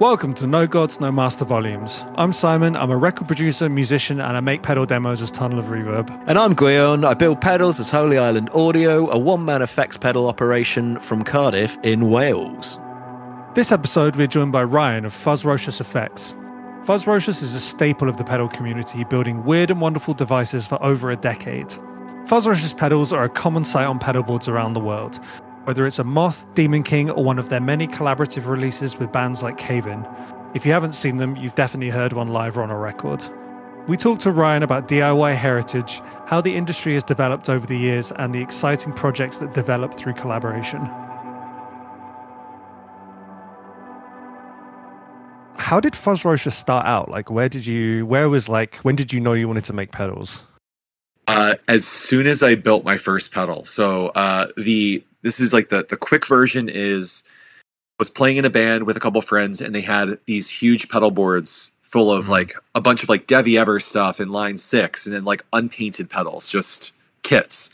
Welcome to No Gods, No Master Volumes. I'm Simon, I'm a record producer, musician, and I make pedal demos as Tunnel of Reverb. And I'm Guion. I build pedals as Holy Island Audio, a one man effects pedal operation from Cardiff in Wales. This episode, we're joined by Ryan of Fuzzrocious Effects. Fuzzrocious is a staple of the pedal community, building weird and wonderful devices for over a decade. Fuzzrocious pedals are a common sight on pedal boards around the world, whether it's a Moth, Demon King, or one of their many collaborative releases with bands like Cave In. If you haven't seen them, you've definitely heard one live or on a record. We talked to Ryan about DIY heritage, how the industry has developed over the years, and the exciting projects that develop through collaboration. How did Fuzzrocious start out? Like, where did you, where was like, when did you know you wanted to make pedals? Uh, as soon as I built my first pedal. So uh, the this is like the the quick version is was playing in a band with a couple friends and they had these huge pedal boards full of mm-hmm. like a bunch of like Devi Ever stuff in line six and then like unpainted pedals, just kits.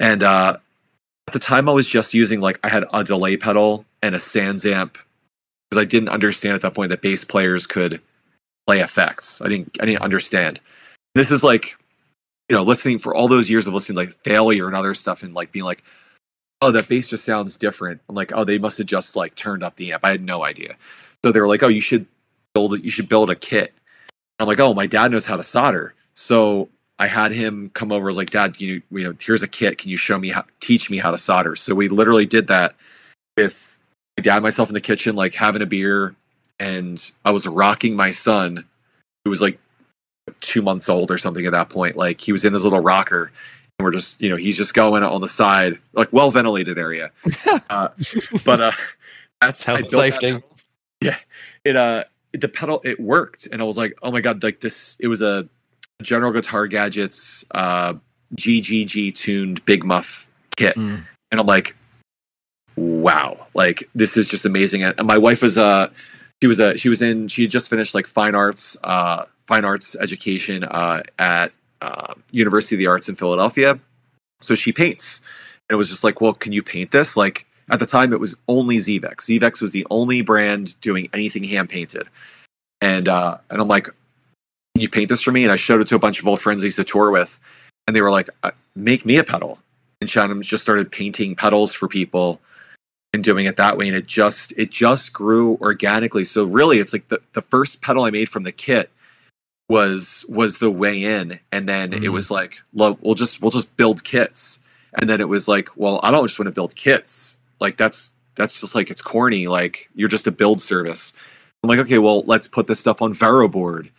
And uh, at the time, I was just using like I had a delay pedal and a SansAmp because I didn't understand at that point that bass players could play effects. I didn't I didn't understand. This is like you know, listening for all those years of listening like failure and other stuff and like being like, oh, that bass just sounds different. I'm like, oh, they must have just like turned up the amp. I had no idea. So they were like, oh, you should build it. You should build a kit. I'm like, oh, my dad knows how to solder. So I had him come over. I was like, Dad, you, you know, here's a kit. Can you show me how, teach me how to solder? So we literally did that with my dad, myself in the kitchen, like having a beer, and I was rocking my son, who was like two months old or something at that point. Like he was in his little rocker, we're just, you know, he's just going on the side, like well ventilated area. uh, but uh, that's health safety. That yeah, it uh, the pedal it worked, and I was like, oh my god, like this. It was a General Guitar Gadgets uh, GGG tuned Big Muff kit, mm. and I'm like, wow, like this is just amazing. And my wife was uh she was a she was in she just finished like fine arts uh fine arts education uh, at uh, University of the Arts in Philadelphia. So she paints. And it was just like, well, can you paint this? Like at the time, it was only ZVEX. ZVEX was the only brand doing anything hand painted. And uh, and I'm like, can you paint this for me? And I showed it to a bunch of old friends I used to tour with, and they were like, uh, make me a pedal. And Shannon just started painting pedals for people and doing it that way and it just it just grew organically so really it's like the, the first pedal i made from the kit was was the way in. And then mm-hmm. it was like we'll just we'll just build kits. And then it was like well i don't just want to build kits. Like that's that's just like it's corny. Like you're just a build service. I'm like okay well let's put this stuff on VeroBoard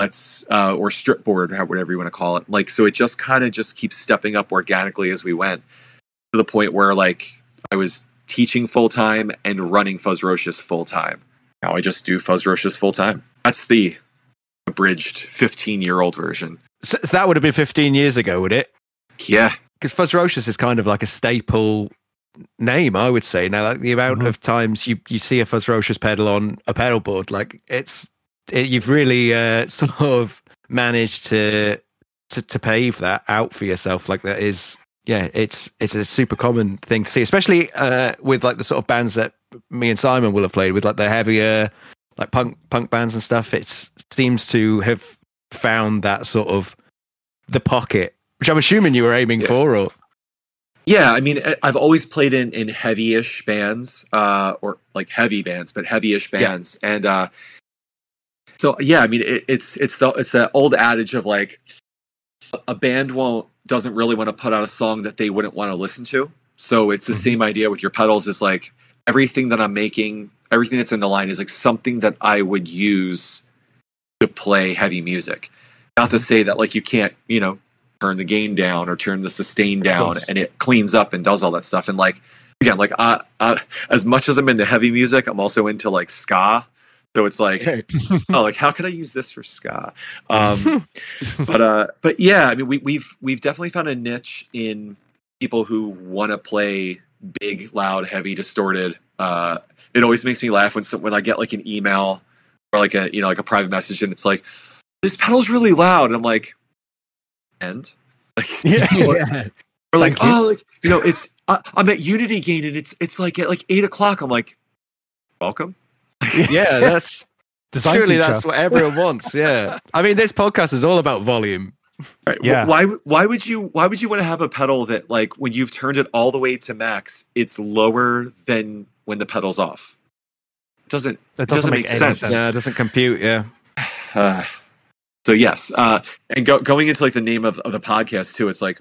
let's uh or stripboard whatever you want to call it. Like so it just kind of just keeps stepping up organically as we went to the point where like i was teaching full time and running fuzzrocious full time now i just do fuzzrocious full time that's the abridged 15 year old version. So, so, that would have been 15 years ago, would it? Yeah. Because Fuzzrocious is kind of like a staple name, I would say. Now, like the amount mm-hmm. of times you, you see a Fuzzrocious pedal on a pedal board, like it's, it, you've really uh, sort of managed to, to, to pave that out for yourself. Like that is, yeah, it's, it's a super common thing to see, especially uh, with like the sort of bands that me and Simon will have played with, like the heavier, like punk punk bands and stuff. It seems to have found that sort of the pocket, which I'm assuming you were aiming yeah. for, or yeah, I mean, I've always played in in heavy-ish bands, uh, or like heavy bands, but heavy-ish bands, yeah. and uh, so yeah, I mean, it, it's it's the it's the old adage of like a band won't doesn't really want to put out a song that they wouldn't want to listen to. So it's the mm-hmm. same idea with your pedals. Is like everything that I'm making everything that's in the line is like something that I would use to play heavy music. Not to say that like you can't, you know, turn the gain down or turn the sustain down and it cleans up and does all that stuff. And like again, like uh, uh, as much as I'm into heavy music, I'm also into like ska. So it's like, oh, like how could I use this for ska? Um, but uh, but yeah, I mean, we, we've we've definitely found a niche in people who want to play big, loud, heavy, distorted uh, it always makes me laugh when when I get like an email or like a you know like a private message and it's like this pedal's really loud and I'm like and like yeah, or, yeah. or like Thank oh you. like you know it's uh, I, am at Unity Gain and it's it's like at like eight o'clock I'm like welcome Yeah, that's Design surely feature. that's what everyone wants. Yeah, I mean, this podcast is all about volume. Right. Yeah. Why why would you why would you want to have a pedal that like when you've turned it all the way to max, it's lower than when the pedal's off? Doesn't That doesn't doesn't, make, make sense. sense. Yeah, it doesn't compute. Yeah, uh, so yes, uh, and go, going into like the name of, of the podcast too, it's like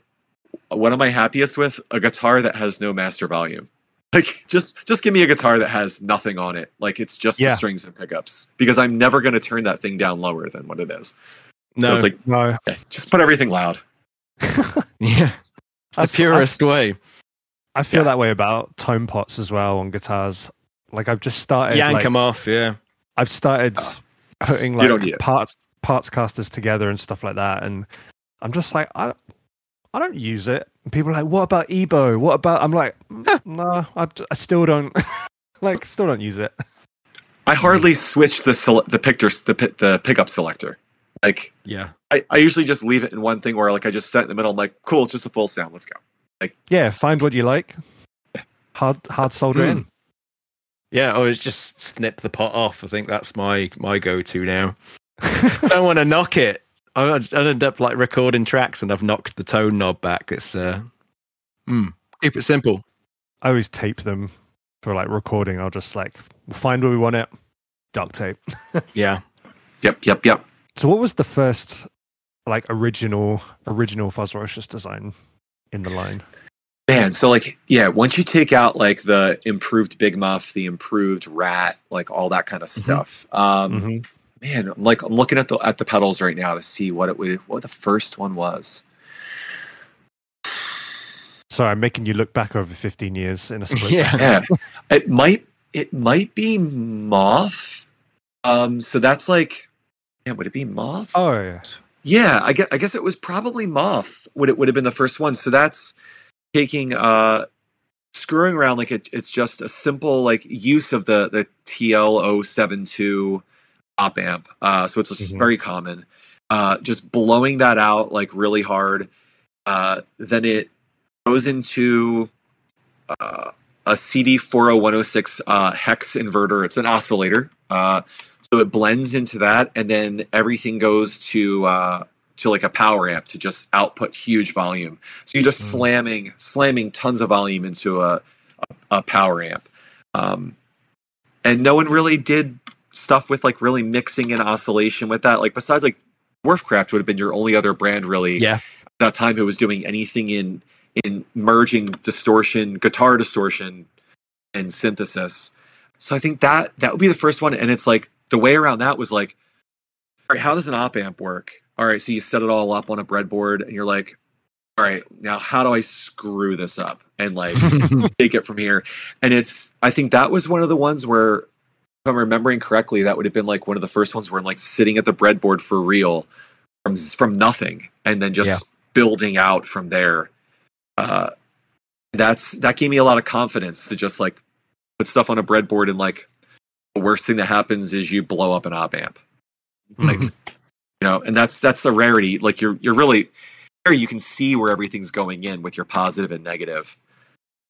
what am I happiest with? A guitar that has no master volume. Like just just give me a guitar that has nothing on it. Like it's just Yeah. the strings and pickups. Because I'm never going to turn that thing down lower than what it is. So no, it's like No, okay, just put everything loud. yeah, the s- I purest way. I feel Yeah. that way about tone pots as well on guitars. Like I've just started. Yank like, them off. Yeah, I've started putting like parts parts casters together and stuff like that, and I'm just like I. I don't use it. And people are like, "What about Ebo? What about?" I'm like, "Mm, "No, I, I still don't like, still don't use it." I hardly switch the sele- the picture the pi- the pickup selector. Like yeah. I, I usually just leave it in one thing where like I just set it in the middle. I'm like, cool, it's just a full sound. Let's go. Yeah, find what you like. Hard, hard solder Mm. in. Yeah, or just snip the pot off. I think that's my my go-to now. I don't want to knock it. I I end up like recording tracks and I've knocked the tone knob back. It's uh, mm, keep it simple. I always tape them for like recording. I'll just like find where we want it, duct tape. Yeah. Yep, yep, yep. So, what was the first like original original Fuzzrocious design in the line? Man, so like yeah, once you take out like the improved Big Muff, the improved Rat, like all that kind of Mhm. stuff. Um hmm man, I'm like I'm looking at the at the pedals right now to see what it would what the first one was. Sorry, I'm making you look back over 15 years in a split. Yeah. second. Yeah. it might it might be Moth. Um so that's like yeah, would it be Moth? Oh, yeah. Yeah, I guess, I guess it was probably Moth. Would it would have been the first one? So that's taking uh screwing around like it, it's just a simple like use of the the TL072 op amp. Uh, so it's just Mhm. very common. Uh, just blowing that out like really hard. Uh, then it goes into uh, a CD40106 uh, hex inverter. It's an oscillator. So it blends into that, and then everything goes to uh, to like a power amp to just output huge volume. So you're just Mm. slamming slamming tons of volume into a a, a power amp. Um, and no one really did stuff with like really mixing and oscillation with that. Like besides like Dwarfcraft would have been your only other brand really Yeah. at that time who was doing anything in in merging distortion, guitar distortion, and synthesis. So I think that that would be the first one. And it's like the way around that was like, all right, how does an op amp work? All right, so you set it all up on a breadboard, and you're like, all right, now how do I screw this up and like take it from here? And it's I think that was one of the ones where, if I'm remembering correctly, that would have been like one of the first ones where I'm like sitting at the breadboard for real from from nothing, and then just Yeah. building out from there. Uh, that's that gave me a lot of confidence to just like put stuff on a breadboard and like the worst thing that happens is you blow up an op amp like you know and that's that's the rarity like you're you're really there you can see where everything's going in with your positive and negative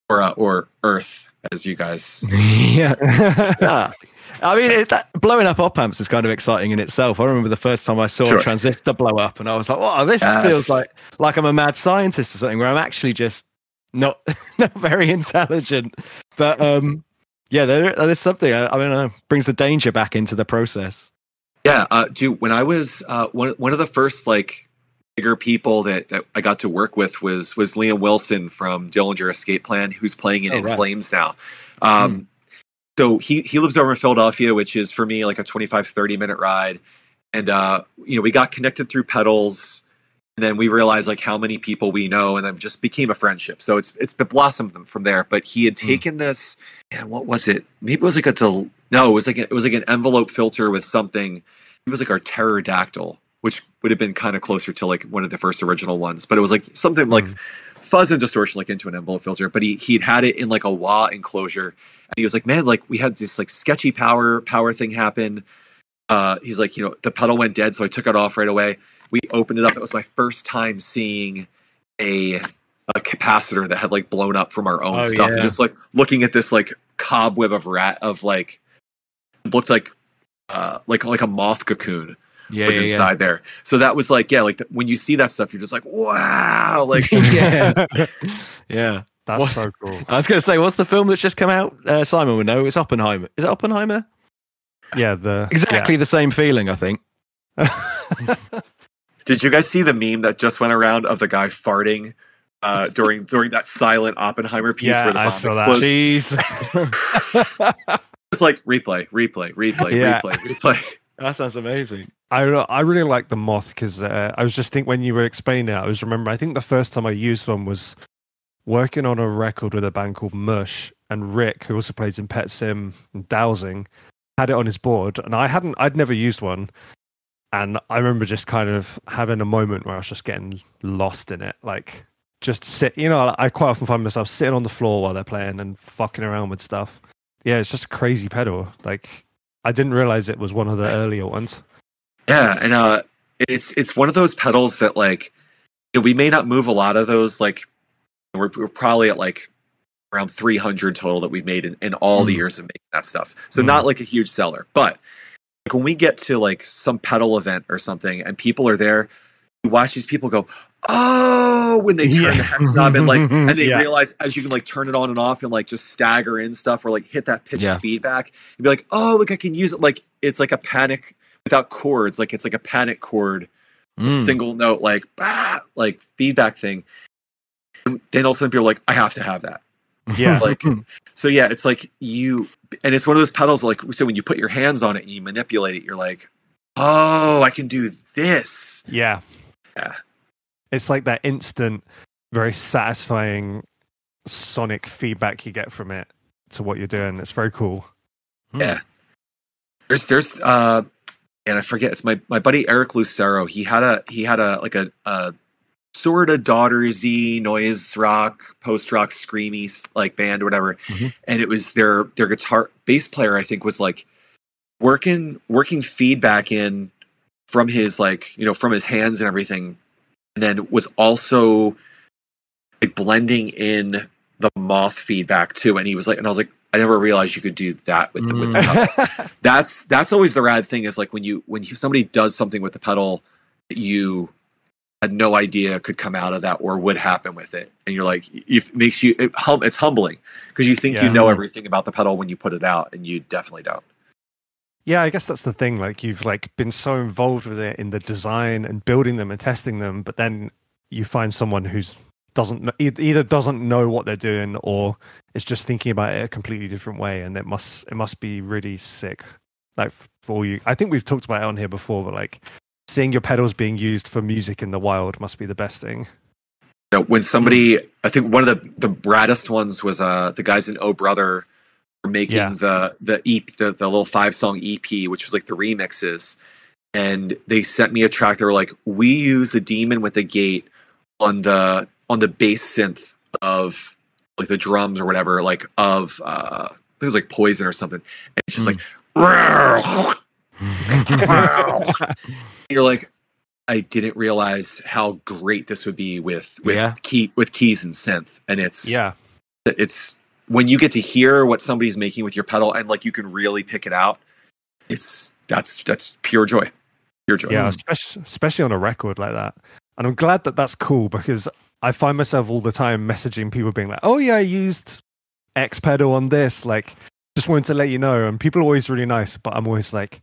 or uh, or earth as you guys yeah. yeah. I mean, it, that, blowing up op amps is kind of exciting in itself. I remember the first time I saw Sure. a transistor blow up, and I was like, "Wow, this Yes. feels like like I'm a mad scientist or something." Where I'm actually just not not very intelligent. But um, yeah, there, there's something. I, I don't know, brings the danger back into the process. yeah uh dude when i was uh one, one of the first like bigger people that, that i got to work with was was liam wilson from dillinger escape plan who's playing in, Oh, in right. flames now um so he he lives over in philadelphia which is for me like a 25 30 minute ride and uh you know we got connected through pedals and then we realized like how many people we know and then just became a friendship. So it's it's blossomed them from there. But he had Mm. taken this and what was it? Maybe it was like a del- no it was like a, it was like an envelope filter with something. It was like our pterodactyl which would have been kind of closer to like one of the first original ones. But it was like something like Mm. fuzz and distortion like into an envelope filter. But he he'd had it in like a wah enclosure. And he was like man like we had this like sketchy power power thing happen. Uh he's like you know the pedal went dead so i took it off right away we opened it up it was my first time seeing a a capacitor that had like blown up from our own Oh, stuff and yeah. just like looking at this like cobweb of rat of like looked like uh like like a moth cocoon Yeah, was yeah, inside there. So that was like yeah, like the, when you see that stuff, you're just like wow, like yeah, yeah, yeah. That's What? so cool. I was going to say, what's the film that's just come out? Uh, Simon would know. It's Oppenheimer. Is it Oppenheimer? Yeah, the Exactly the same feeling, I think. yeah. Did you guys see the meme that just went around of the guy farting uh, during during that silent Oppenheimer piece Yeah, where the I bomb saw that. explodes? Jesus. It's like replay, replay, replay, Yeah. replay, replay. that sounds amazing. I I really like the moth because uh, I was just think when you were explaining it, I was remember I think the first time I used one was working on a record with a band called Mush and Rick, who also plays in Pet Sim and Dowsing, had it on his board, and I hadn't I'd never used one, and I remember just kind of having a moment where I was just getting lost in it, like just sit. You know, I quite often find myself sitting on the floor while they're playing and fucking around with stuff. Yeah, it's just a crazy pedal. Like I didn't realize it was one of the earlier ones. Yeah, and uh, it's it's one of those pedals that like you know, we may not move a lot of those. Like we're, we're probably at like around 300 total that we've made in, in all the Mm. years of making that stuff. So Mm. not like a huge seller, but like when we get to like some pedal event or something, and people are there, you watch these people go, oh, when they turn Yeah. the hex knob and like, and they Yeah. realize as you can like turn it on and off and like just stagger in stuff or like hit that pitch Yeah. feedback and be like, oh, look, I can use it. Like it's like a panic without chords, like it's like a panic chord, Mm. single note, like bah, like feedback thing. And then all of a sudden people are like, I have to have that. Yeah. Like so yeah, it's like you and it's one of those pedals like so when you put your hands on it and you manipulate it, you're like, oh, I can do this. Yeah. Yeah. It's like that instant, very satisfying sonic feedback you get from it to what you're doing. It's very cool. Yeah. There's there's uh and I forget it's my my buddy Eric Lucero. He had a he had a like a, a sort of daughtersy noise rock, post rock, screamy like band or whatever. Mhm. And it was their their guitar bass player, I think, was like working working feedback in from his like, you know, from his hands and everything. And then was also like blending in the moth feedback too. And he was like and I was like, I never realized you could do that with the with the Mm. pedal that's that's always the rad thing is like when you when you, somebody does something with the pedal you had no idea could come out of that or would happen with it and you're like it makes you it, hum, it's humbling because you think Yeah. you know everything about the pedal when you put it out and you definitely don't yeah, I guess that's the thing. Like you've like been so involved with it in the design and building them and testing them, but then you find someone who's doesn't either doesn't know what they're doing or is just thinking about it a completely different way, and it must it must be really sick. Like for you, I think we've talked about it on here before, but like seeing your pedals being used for music in the wild must be the best thing. you know, when somebody i think one of the the braddest ones was uh the guys in oh brother were making Yeah. the the ep the, the little five song ep which was like the remixes and they sent me a track they were like we use the demon with the gate on the on the bass synth of like the drums or whatever like of uh I think it was like poison or something and it's just Mm. like you're like I didn't realize how great this would be with with Yeah. key with keys and synth and it's Yeah, it's when you get to hear what somebody's making with your pedal and like you can really pick it out it's that's that's pure joy pure joy yeah, especially especially on a record like that. And I'm glad that that's cool because I find myself all the time messaging people being like, "Oh yeah, I used X pedal on this." Like, just wanted to let you know. And people are always really nice, but I'm always like,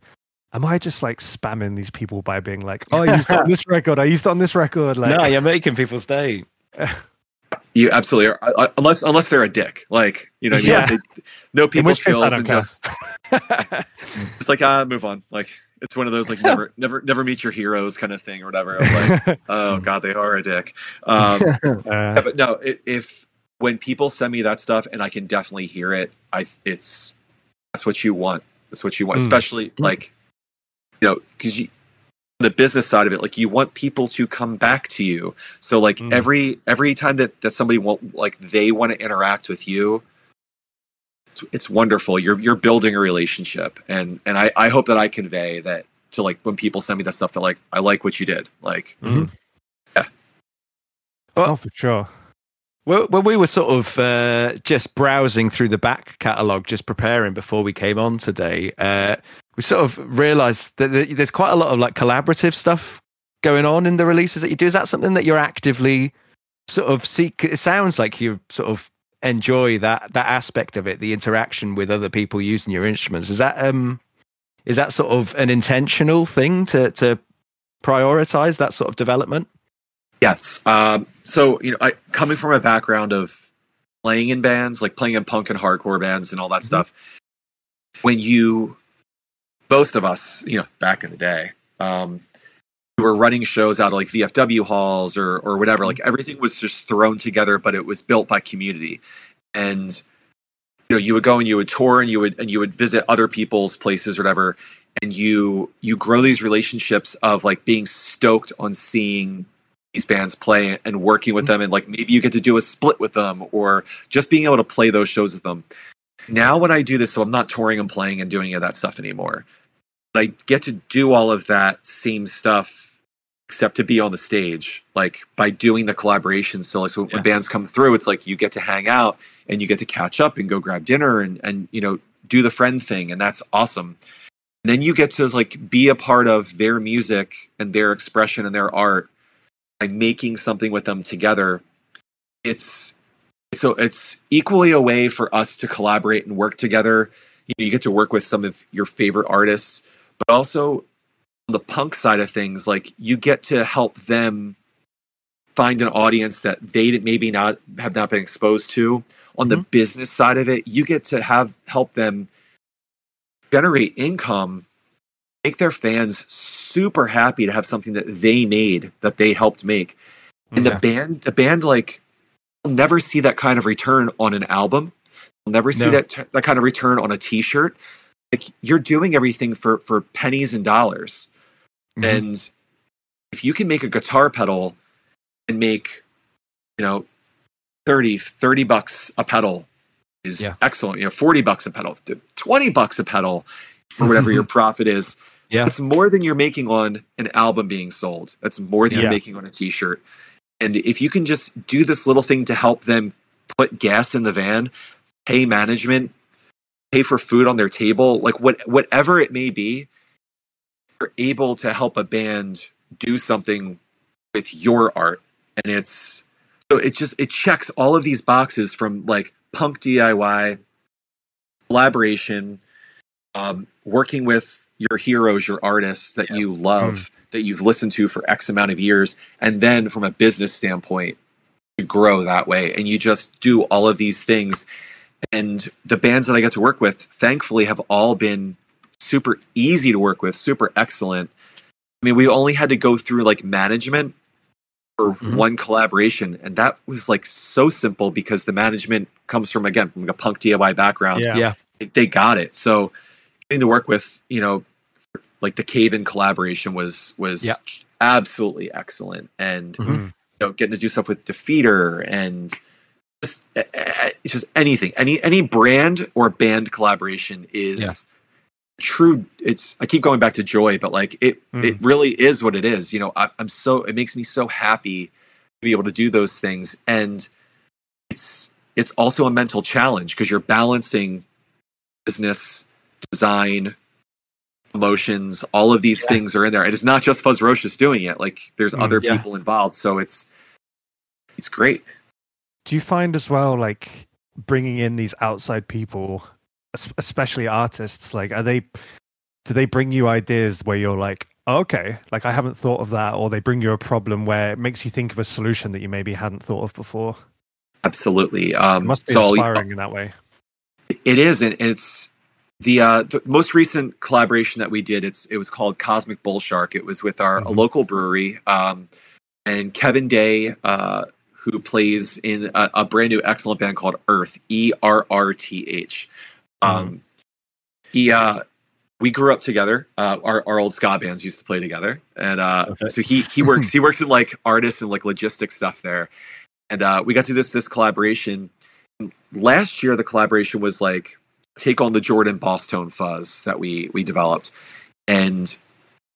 "Am I just like spamming these people by being like, oh, I used it on this record. I used it on this record." Like, no, you're making people stay. you absolutely are Uh, unless unless they're a dick like you know what I mean? Yeah. They know in case skills I don't and care. just it's like ah move on like it's one of those like never never never meet your heroes kind of thing or whatever of like oh god they are a dick um Uh, Yeah, but no, it, if when people send me that stuff and I can definitely hear it, I it's that's what you want. That's what you want, Mm. especially like you know because you the business side of it, like you want people to come back to you. So like Mm. every every time that that somebody want like they want to interact with you. It's, it's wonderful. You're you're building a relationship, and and I I hope that I convey that to like when people send me that stuff. They're like, I like what you did. Like mhm. Yeah. Oh, for sure. Well, when we were sort of uh, just browsing through the back catalogue, just preparing before we came on today, uh, we sort of realised that there's quite a lot of like collaborative stuff going on in the releases that you do. Is that something that you're actively sort of seek? It sounds like you sort of enjoy that that aspect of it, the interaction with other people using your instruments. Is that um, is that sort of an intentional thing to to prioritize that sort of development? Yes. Um, so you know, I, coming from a background of playing in bands, like playing in punk and hardcore bands and all that mm-hmm. stuff, when you, most of us, you know, back in the day, um, we were running shows out of like VFW halls or or whatever. Like everything was just thrown together, but it was built by community, and you know, you would go and you would tour and you would and you would visit other people's places or whatever, and you you grow these relationships of like being stoked on seeing these bands play and working with mm-hmm. them and like maybe you get to do a split with them or just being able to play those shows with them now when i do this so i'm not touring and playing and doing that stuff anymore but i get to do all of that same stuff except to be on the stage like by doing the collaboration so like so yeah. when bands come through it's like you get to hang out and you get to catch up and go grab dinner and and you know do the friend thing and that's awesome and then you get to like be a part of their music and their expression and their art by making something with them together, it's so it's equally a way for us to collaborate and work together. You, know, you get to work with some of your favorite artists, but also on the punk side of things, like you get to help them find an audience that they maybe not have not been exposed to. On mm-hmm. the business side of it, you get to have help them generate income make their fans super happy to have something that they made that they helped make. And yeah. the band, the band, like, will never see that kind of return on an album. You'll never see no. that t- that kind of return on a T-shirt. Like you're doing everything for for pennies and dollars, mm-hmm. and if you can make a guitar pedal and make, you know, 30, 30 bucks a pedal is yeah. excellent. You know, 40 bucks a pedal, 20 bucks a pedal, or whatever your mm-hmm. profit is. Yeah. It's more than you're making on an album being sold. That's more than yeah. you're making on a t-shirt. And if you can just do this little thing to help them put gas in the van, pay management, pay for food on their table, like what whatever it may be, you're able to help a band do something with your art. And it's so it just it checks all of these boxes from like punk DIY, collaboration, um, working with your heroes, your artists that yeah. you love, mm. that you've listened to for X amount of years, and then from a business standpoint, you grow that way, and you just do all of these things. And the bands that I get to work with, thankfully, have all been super easy to work with, super excellent. I mean, we only had to go through like management for mm-hmm. one collaboration, and that was like so simple because the management comes from again from like a punk DIY background. Yeah, yeah. they got it. So getting to work with you know like the cave in collaboration was was yeah. absolutely excellent and mm-hmm. you know getting to do stuff with defeater and just it's just anything any any brand or band collaboration is yeah. true it's i keep going back to joy but like it mm. it really is what it is you know I, i'm so it makes me so happy to be able to do those things and it's it's also a mental challenge because you're balancing business design emotions all of these yeah. things are in there and it's not just Fuzz Fuzzrocious doing it like there's mm, other yeah. people involved so it's it's great do you find as well like bringing in these outside people especially artists like are they do they bring you ideas where you're like oh, okay like i haven't thought of that or they bring you a problem where it makes you think of a solution that you maybe hadn't thought of before absolutely um it must be so inspiring in that way it is and it's the, uh, the most recent collaboration that we did it's it was called Cosmic Bull Shark. It was with our mm-hmm. local brewery, um, and Kevin Day, uh, who plays in a, a, brand new excellent band called Earth, E R R T H. Um, mm-hmm. He uh, we grew up together. Uh, our our old ska bands used to play together, and uh, okay. so he he works he works in like artists and like logistics stuff there. And uh, we got to this this collaboration. Last year, the collaboration was like take on the Jordan boss tone fuzz that we we developed. And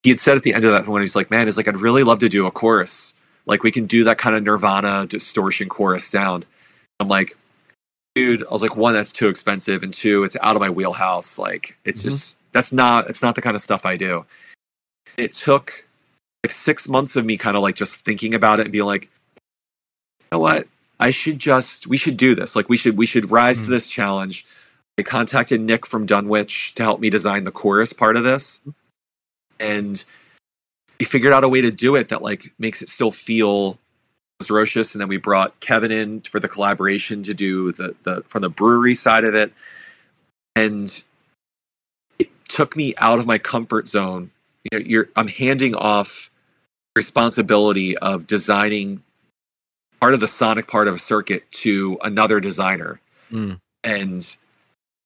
he had said at the end of that one, he's like, man, he's like, I'd really love to do a chorus. Like we can do that kind of Nirvana distortion chorus sound. I'm like, dude, I was like, one, that's too expensive, and two, it's out of my wheelhouse. Like, it's Mhm. just that's not it's not the kind of stuff I do. It took like six months of me kind of like just thinking about it and being like, you know what? I should just we should do this. Like we should we should rise to Mm. this challenge. I contacted Nick from Dunwich to help me design the chorus part of this. And we figured out a way to do it that like makes it still feel Rocious, and then we brought Kevin in for the collaboration to do the the from the brewery side of it, and it took me out of my comfort zone. You know, you're I'm handing off responsibility of designing part of the sonic part of a circuit to another designer, Mm. and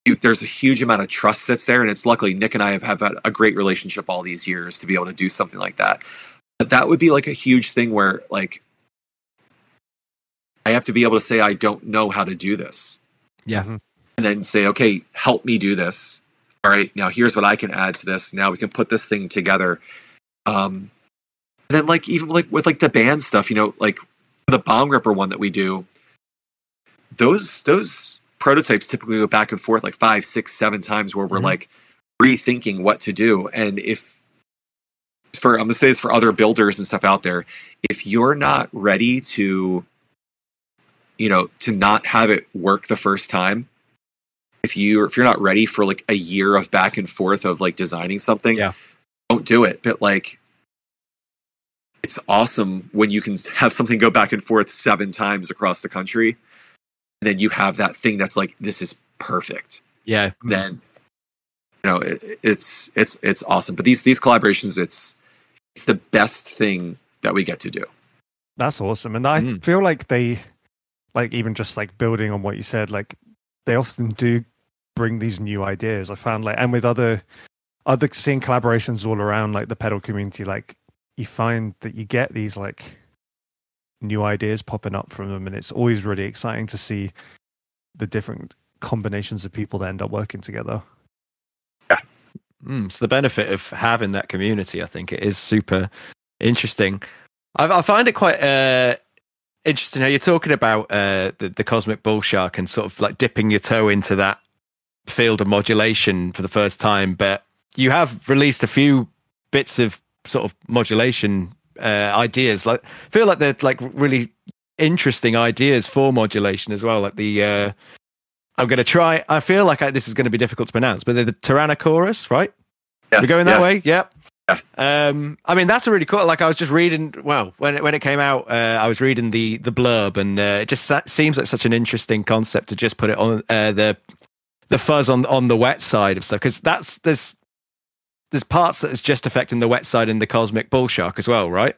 you, there's a huge amount of trust that's there, and it's luckily Nick and I have, have had a great relationship all these years to be able to do something like that. But that would be like a huge thing where like I have to be able to say I don't know how to do this. Yeah. Mhm. And then say, okay, help me do this. All right, now here's what I can add to this. Now we can put this thing together. Um and then like even like with like the band stuff, you know, like the bomb ripper one that we do, those those prototypes typically go back and forth like five, six, seven times where we're Mhm. like rethinking what to do. And if for I'm gonna say this for other builders and stuff out there, if you're not ready to you know to not have it work the first time if you if you're not ready for like a year of back and forth of like designing something Yeah. don't do it but like it's awesome when you can have something go back and forth seven times across the country and then you have that thing that's like this is perfect Yeah. then you know it, it's it's it's awesome but these these collaborations it's it's the best thing that we get to do That's awesome. And I Mm. feel like they, like, even just like building on what you said, like, they often do bring these new ideas. I found, like, and with other, other seeing collaborations all around, like, the pedal community, like, you find that you get these, like, new ideas popping up from them. And it's always really exciting to see the different combinations of people that end up working together. Mm, so the benefit of having that community, I think it is super interesting. I, I find it quite uh, interesting how you're talking about uh, the, the cosmic bull shark and sort of like dipping your toe into that field of modulation for the first time. But you have released a few bits of sort of modulation uh, ideas. Like, I feel like they're like really interesting ideas for modulation as well. Like the uh, I'm going to try. I feel like I, this is going to be difficult to pronounce, but they're the Tyrannochorus, right? Yeah, We're going that yeah. way. Yep. Yeah. Um, I mean, that's a really cool. Like, I was just reading. Well, when it when it came out, uh, I was reading the the blurb, and uh, it just sa- seems like such an interesting concept to just put it on uh, the the fuzz on on the wet side of stuff because that's there's there's parts that is just affecting the wet side in the cosmic bull shark as well, right?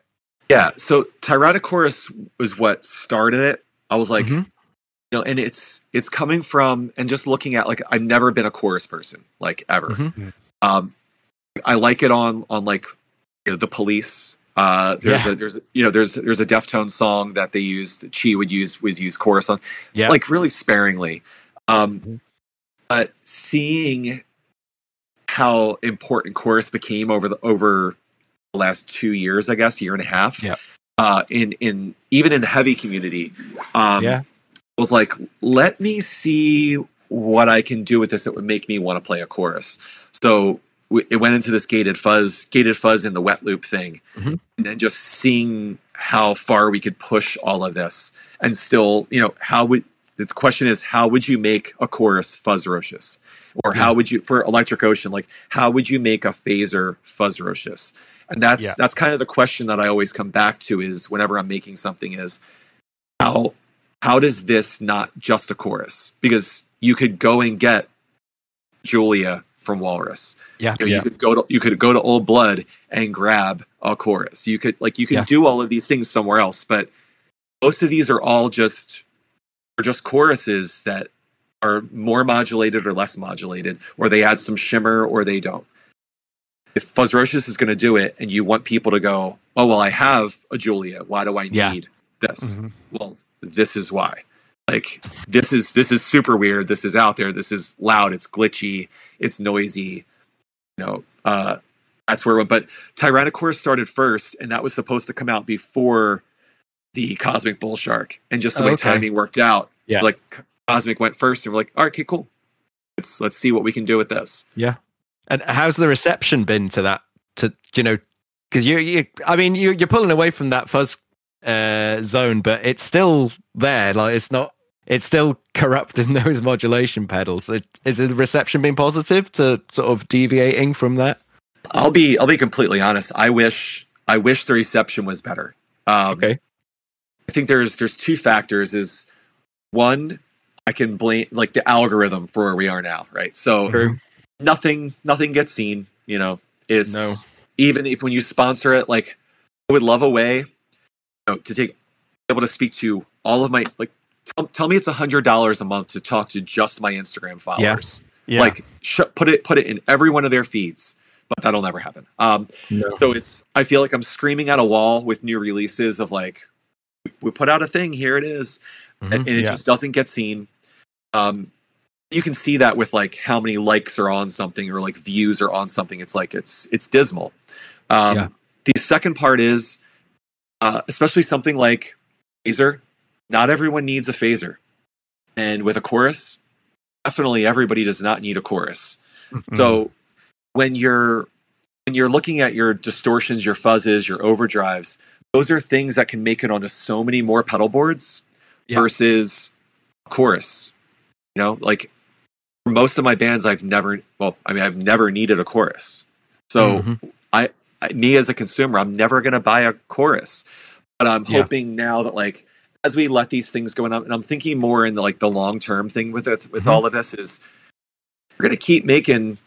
Yeah, so Tyrannochorus was what started it. I was like, Mhm. you know, and it's it's coming from and just looking at like I've never been a chorus person, like ever. Mhm. Um, I like it on on like you know the police. Uh, there's Yeah. a there's a, you know there's there's a Deftone song that they use that Chi would use would use chorus on, Yeah. like really sparingly. Um, Mhm. but seeing how important chorus became over the over the last two years, I guess, year and a half. Yeah. Uh, in in even in the heavy community, um, Yeah. was like, let me see what I can do with this that would make me want to play a chorus. So w- it went into this gated fuzz, gated fuzz in the wet loop thing, Mhm. and then just seeing how far we could push all of this, and still, you know, how would the question is, how would you make a chorus fuzzrocious, or how would you for Electric Ocean, like how would you make a phaser fuzzrocious? And that's Yeah. that's kind of the question that I always come back to is whenever I'm making something is how how does this not just a chorus? Because you could go and get Julia from Walrus. Yeah. You, know, Yeah. you could go to you could go to Old Blood and grab a chorus. You could like you can Yeah. do all of these things somewhere else, but most of these are all just are just choruses that are more modulated or less modulated, or they add some shimmer or they don't. If Fuzzrocious is going to do it, and you want people to go, "Oh well, I have a Julia. Why do I need Yeah. this?" Mhm. well this is why like this is this is super weird this is out there this is loud it's glitchy it's noisy you know uh that's where but tyrannochorus started first and that was supposed to come out before the cosmic bull shark and just the way Okay. timing worked out Yeah. Like Cosmic went first, and we're like, all right, okay, cool. Let's let's see what we can do with this. Yeah. And how's the reception been to that? To you know, because you, you, I mean, you, you're pulling away from that fuzz uh, zone, but it's still there. Like it's not. It's still corrupting those modulation pedals. It- Is the reception been positive to sort of deviating from that? I'll be I'll be completely honest. I wish I wish the reception was better. Um, Okay. I think there's there's two factors. Is one I can blame like the algorithm for where we are now, right? So True. nothing nothing gets seen. You know, it's No. even if when you sponsor it, like I would love a way you know, to take able to speak to all of my like. Tell, tell me it's a hundred dollars a month to talk to just my Instagram followers. Yeah. Like sh- put it put it in every one of their feeds, but that'll never happen. Um, No. so it's I feel like I'm screaming at a wall with new releases of like we put out a thing, here it is. and, and it Yeah. just doesn't get seen. Um, you can see that with like how many likes are on something or like views are on something. It's like it's it's dismal. Um, Yeah. The second part is, uh, especially something like phaser. Not everyone needs a phaser, and with a chorus, definitely everybody does not need a chorus. Mm. So when you're when you're looking at your distortions, your fuzzes, your overdrives, those are things that can make it onto so many more pedal boards Yeah. versus chorus. You know, like for most of my bands, I've never well, I mean, I've never needed a chorus. So Mhm. I, me as a consumer, I'm never going to buy a chorus. But I'm Yeah. hoping now that like as we let these things go on, and I'm thinking more in the like the long term thing with it with Mhm. all of this is we're going to keep making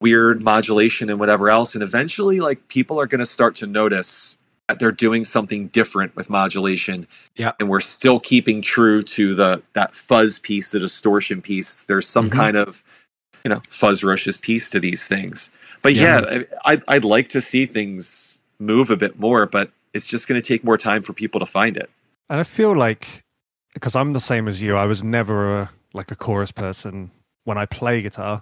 weird modulation and whatever else, and eventually like people are going to start to notice they're doing something different with modulation. Yeah. and we're still keeping true to the that fuzz piece, the distortion piece. There's some Mhm. kind of you know Fuzzrocious piece to these things. But yeah, Yeah. I, I'd, I'd like to see things move a bit more, but it's just going to take more time for people to find it. And I feel like because I'm the same as you, I was never a, like a chorus person when I play guitar,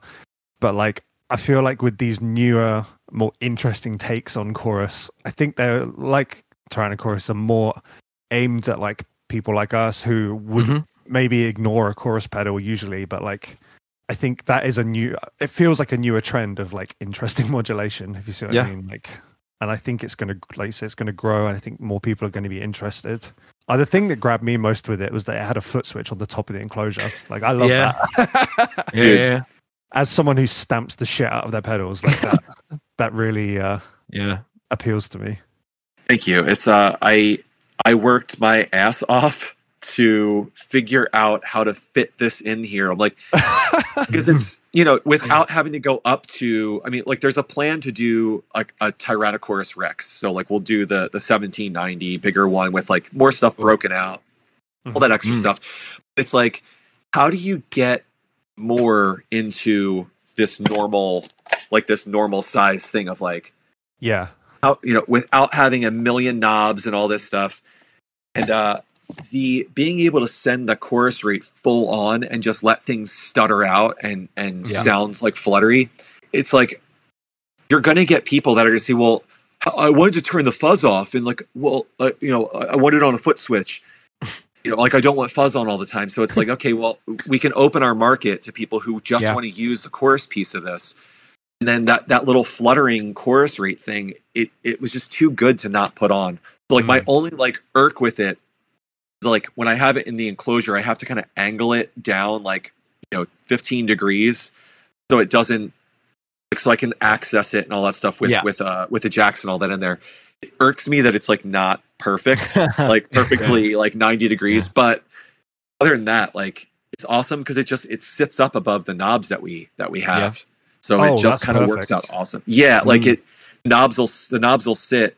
but like I feel like with these newer, more interesting takes on chorus, I think they're like Tyrannochorus are more aimed at like people like us who would Mhm. maybe ignore a chorus pedal usually, but like I think that is a new. It feels like a newer trend of like interesting modulation. If you see what Yeah. I mean, like, and I think it's going to, like say, it's going to grow, and I think more people are going to be interested. Uh, the thing that grabbed me most with it was that it had a foot switch on the top of the enclosure. Like, I love Yeah. that. Yeah, As someone who stamps the shit out of their pedals, like that, that really uh, yeah. appeals to me. Thank you. It's uh, I I worked my ass off to figure out how to fit this in here. I'm like, because it's you know without having to go up to i mean like there's a plan to do like a tyrannosaurus rex so like we'll do the the 1790 bigger one with like more stuff broken out all that extra Mm. stuff it's like how do you get more into this normal like this normal size thing of like yeah, how you know without having a million knobs and all this stuff. And uh the being able to send the chorus rate full on and just let things stutter out and and Yeah. sounds like fluttery it's like you're gonna get people that are gonna say well i wanted to turn the fuzz off and like well uh, you know i wanted it on a foot switch you know like i don't want fuzz on all the time. So it's like okay well we can open our market to people who just Yeah. want to use the chorus piece of this. And then that that little fluttering chorus rate thing it it was just too good to not put on. So like my only like irk with it is like when i have it in the enclosure i have to kind of angle it down like you know 15 degrees so it doesn't like so i can access it and all that stuff with Yeah. with uh with the jacks and all that in there it irks me that it's like not perfect like perfectly like 90 degrees but other than that like it's awesome because it just it sits up above the knobs that we that we have. So Oh, it just kind of works out awesome. Yeah like Mm. it knobs will the knobs will sit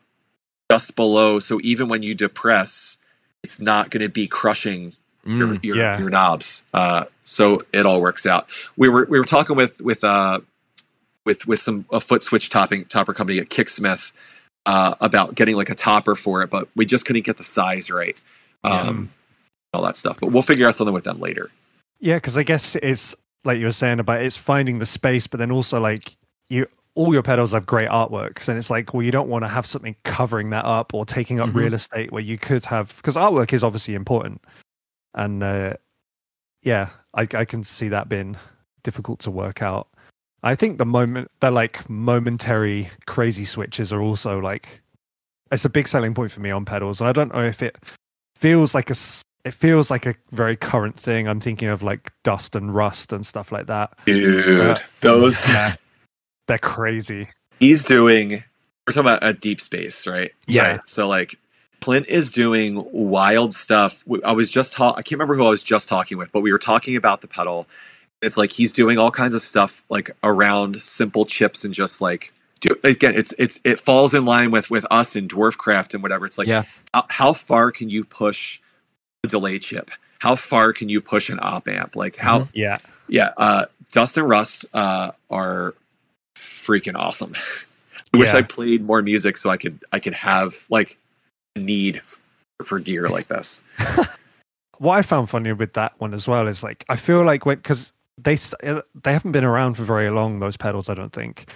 just below so even when you depress it's not going to be crushing your, Mm. your, Yeah. your knobs. Uh so it all works out. We were we were talking with with uh with with some a foot switch topping topper company at kicksmith uh about getting like a topper for it but we just couldn't get the size right um all that stuff. But we'll figure out something with them later. Yeah, because I guess it's like you were saying about it's finding the space, but then also like you, all your pedals have great artworks, and it's like, well, you don't want to have something covering that up or taking up Mhm. real estate where you could have because artwork is obviously important, and uh, yeah, I, I can see that being difficult to work out. I think the moment the like momentary crazy switches are also like it's a big selling point for me on pedals. And I don't know if it feels like a it feels like a very current thing. I'm thinking of like dust and rust and stuff like that. Dude, Uh, those Yeah. They're crazy. he's doing. We're talking about a deep space, right? Yeah. Right. So like, Clint is doing wild stuff. I was just ta- I can't remember who I was just talking with, but we were talking about the pedal. It's like he's doing all kinds of stuff like around simple chips and just like do again. It's it's it falls in line with with us in Dwarfcraft and whatever. It's like Yeah. how, how far can you push a delay chip? How far can you push an op amp? Like how Mhm. Yeah. yeah, uh, Dust and Rust uh, are freaking awesome. I wish Yeah. I played more music so I could I could have like a need for, for gear like this. what I found funny with that one as well is like I feel like when because they uh, they haven't been around for very long those pedals I don't think,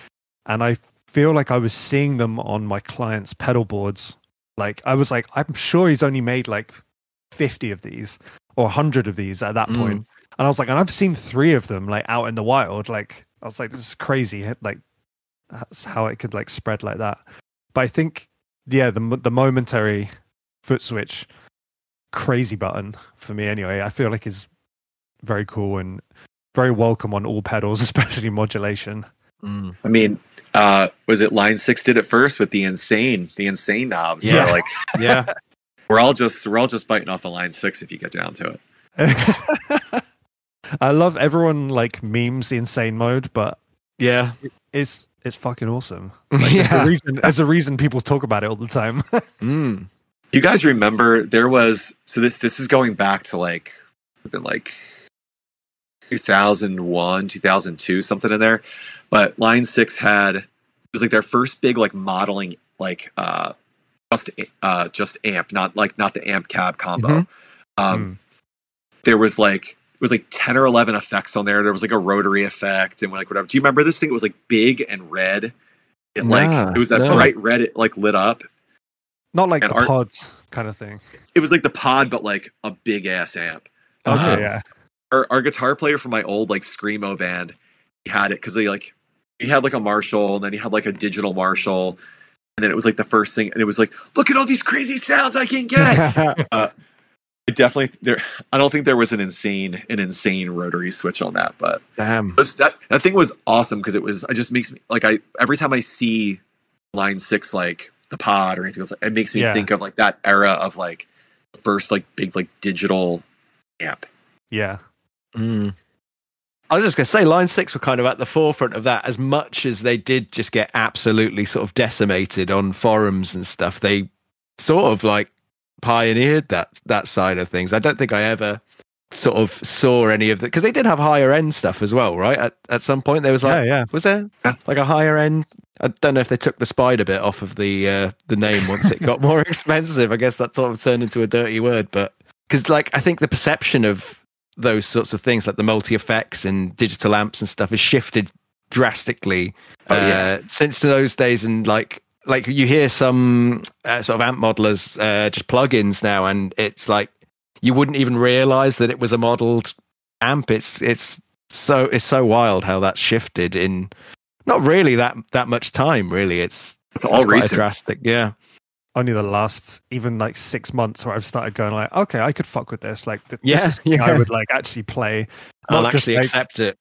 and I feel like I was seeing them on my clients' pedal boards. Like I was like I'm sure he's only made like fifty of these or hundred of these at that Mm. point. and I was like, and I've seen three of them like out in the wild. Like I was like, this is crazy. Like that's how it could like spread like that. But I think yeah, the the momentary foot switch crazy button for me anyway. I feel like is very cool and very welcome on all pedals, especially modulation. Mm. I mean, uh, was it Line Six did it first with the insane the insane knobs? So, Yeah. like Yeah. we're all just we're all just biting off the Line Six if you get down to it. I love everyone like memes the insane mode, but Yeah. it's it's fucking awesome. There's a yeah. reason there's a reason people talk about it all the time. Mm. You guys remember there was so this this is going back to like been like 2001 2002 something in there. But line 6 had it was like their first big like modeling like uh just uh just amp not like not the amp cab combo. Mhm. um there was like it was like 10 or 11 effects on there. There was like a rotary effect and like whatever. Do you remember this thing? It was like big and red. It like it was that no. bright red it like lit up. Not like And the art- pods kind of thing. it was like the pod but like a big ass amp. Okay, Um, yeah. Our, our guitar player from my old like screamo band he had it because he like he had like a marshall and then he had like a digital marshall and then it was like the first thing and it was like look at all these crazy sounds i can get uh, I definitely there i don't think there was an insane an insane rotary switch on that but Damn. was, that that thing was awesome because it was it just makes me like i every time i see line six like the pod or anything else it makes me Yeah. think of like that era of like first like big like digital amp Yeah. Mm. I was just going to say, Line 6 were kind of at the forefront of that as much as they did just get absolutely sort of decimated on forums and stuff. They sort of like pioneered that that side of things. I don't think I ever sort of saw any of that because they did have higher end stuff as well, right? At, at some point, there was like, yeah, yeah. was there like a higher end? I don't know if they took the spider bit off of the uh, the name once it got more expensive. I guess that sort of turned into a dirty word, but because like I think the perception of those sorts of things, like the multi effects and digital amps and stuff, has shifted drastically Oh, yeah. uh, since those days. And like like you hear some uh, sort of amp modelers uh, just plugins now, and it's like you wouldn't even realize that it was a modeled amp. It's it's so it's so wild how that's shifted in not really that that much time. Really, it's it's all recent drastic. Yeah, Only the last even like six months where I've started going like, okay, I could fuck with this. Like, th- Yeah, this is something I would like actually play. I'll Not just actually like- accept it.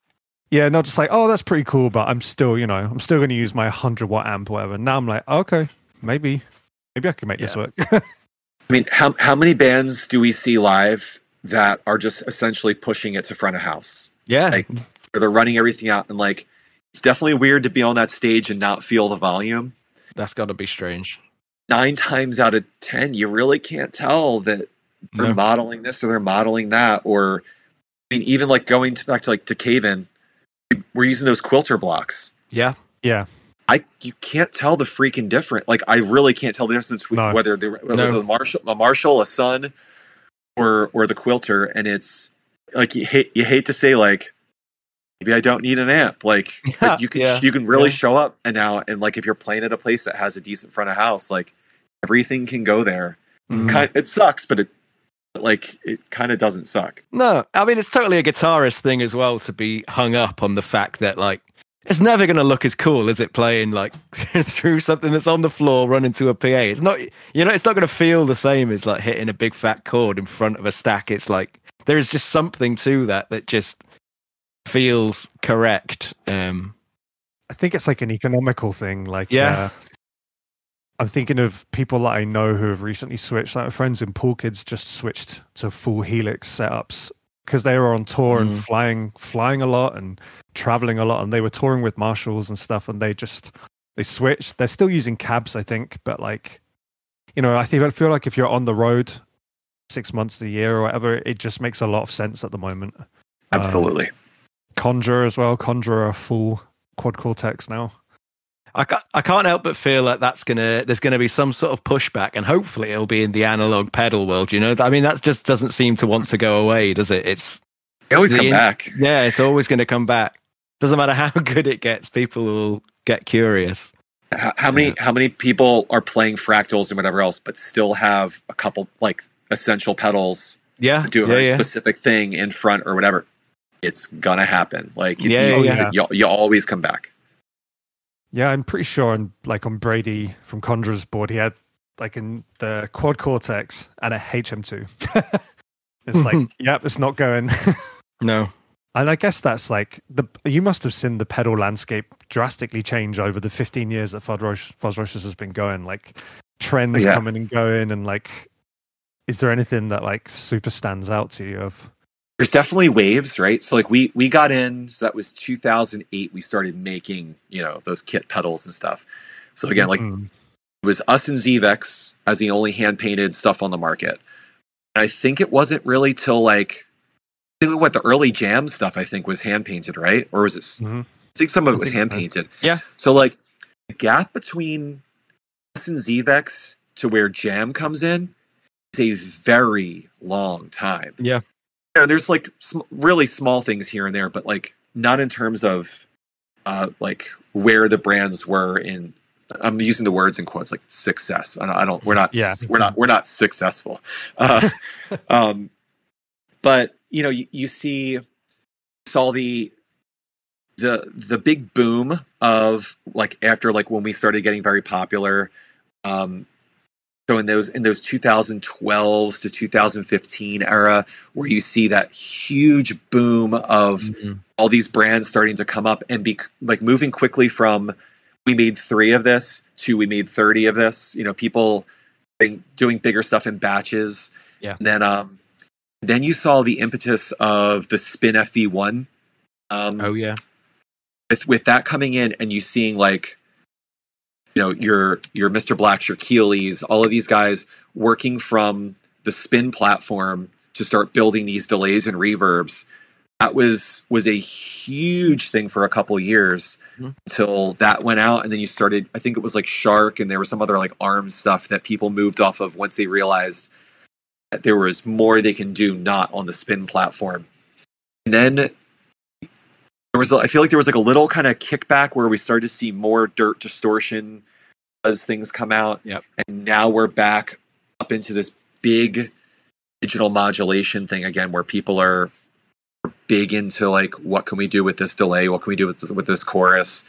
Yeah, not just like, oh, that's pretty cool, but I'm still, you know, I'm still going to use my 100 watt amp or whatever. Now I'm like, okay, maybe, maybe I can make this work. I mean, how how many bands do we see live that are just essentially pushing it to front of house? Yeah, Like, Or they're running everything out and like it's definitely weird to be on that stage and not feel the volume. that's got to be strange. Nine times out of ten, you really can't tell that they're No. modeling this or they're modeling that. Or I mean, even like going to, back to like to Cave In, we're using those quilter blocks. Yeah, yeah, I you can't tell the freaking different. Like I really can't tell the difference between No. whether there whether No. it's a Marshall, a Marshall, a Sunn, or or the Quilter, and it's like you hate you hate to say like maybe I don't need an amp. Like but you can Yeah. you can really Yeah. show up and now and like if you're playing at a place that has a decent front of house, like everything can go there. Mhm. Kind it sucks, but it like it kind of doesn't suck. No, I mean it's totally a guitarist thing as well to be hung up on the fact that like it's never going to look as cool as it playing like through something that's on the floor running to a PA. It's not, you know, it's not going to feel the same as like hitting a big fat chord in front of a stack. It's like there is just something to that that just feels correct. Um, I think it's like an economical thing. Like, Yeah. uh, I'm thinking of people that I know who have recently switched. Like my friends in Pool Kids just switched to full Helix setups because they were on tour Mm. and flying, flying a lot and traveling a lot, and they were touring with Marshalls and stuff. And they just they switched. They're still using cabs, I think, but like, you know, I think I feel like if you're on the road six months a year or whatever, it just makes a lot of sense at the moment. Absolutely. Conjurer as well. Conjurer are full quad cortex now. I can't, I can't help but feel like that's gonna there's gonna be some sort of pushback, and hopefully it'll be in the analog pedal world. You know, I mean that just doesn't seem to want to go away, does it? It's they always the come back. yeah, it's always going to come back. Doesn't matter how good it gets, people will get curious. How, how many how many people are playing fractals and whatever else, but still have a couple like essential pedals Yeah, to do yeah, a yeah. specific thing in front or whatever? It's gonna happen. Like you, Yeah, you, yeah. you, you always come back. Yeah, I'm pretty sure on like on Brady from Conjurer's board, he had like in the quad cortex and a HM2. it's like, yep, it's not going. No, and I guess that's like the you must have seen the pedal landscape drastically change over the 15 years that Fuzzrocious has been going. Like trends Yeah. coming and going, and like, is there anything that like super stands out to you of? There's definitely waves, right? So like we we got in, so that was 2008. We started making you know those kit pedals and stuff. So again, like Mm. it was us and ZVEX as the only hand painted stuff on the market. And I think it wasn't really till like I think what the early jam stuff I think was hand painted, right? Or was it? Mhm. I think some of it was hand painted. Yeah. So like the gap between us and ZVEX to where jam comes in is a very long time. Yeah. Know, there's like sm- really small things here and there, but like not in terms of uh, like where the brands were in. I'm using the words in quotes like success. I don't. I don't we're not. Yeah. We're not. We're not successful. Uh, um, but you know, you, you see, saw the the the big boom of like after like when we started getting very popular. Um, so in those in those 2012s to 2015 era, where you see that huge boom of Mhm. all these brands starting to come up and be like moving quickly from we made three of this to we made 30 of this you know people doing, doing bigger stuff in batches Yeah. and then um then you saw the impetus of the Spin FV-1 um oh yeah, with with that coming in and you seeing like you know your your mr blacks your keeleys all of these guys working from the spin platform to start building these delays and reverbs that was was a huge thing for a couple years Mhm. until that went out and then you started i think it was like shark and there was some other like arms stuff that people moved off of once they realized that there was more they can do not on the spin platform and then there was i feel like there was like a little kind of kickback where we started to see more dirt distortion as things come out. Yep. and now we're back up into this big digital modulation thing again where people are big into like what can we do with this delay? What can we do with, with this chorus?